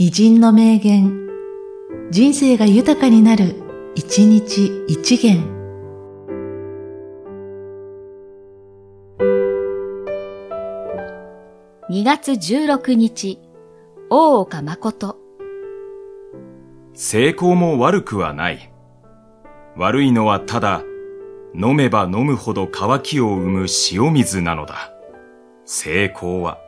偉人の名言、人生が豊かになる、一日一元。2月16日、大岡誠。成功も悪くはない。悪いのはただ、飲めば飲むほど渇きを生む塩水なのだ。成功は。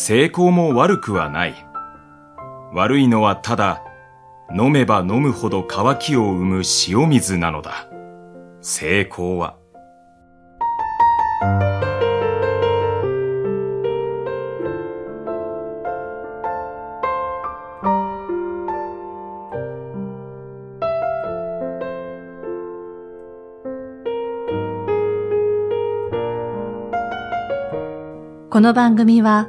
成功も悪くはない。悪いのはただ、飲めば飲むほど渇きを生む塩水なのだ。成功は。この番組は、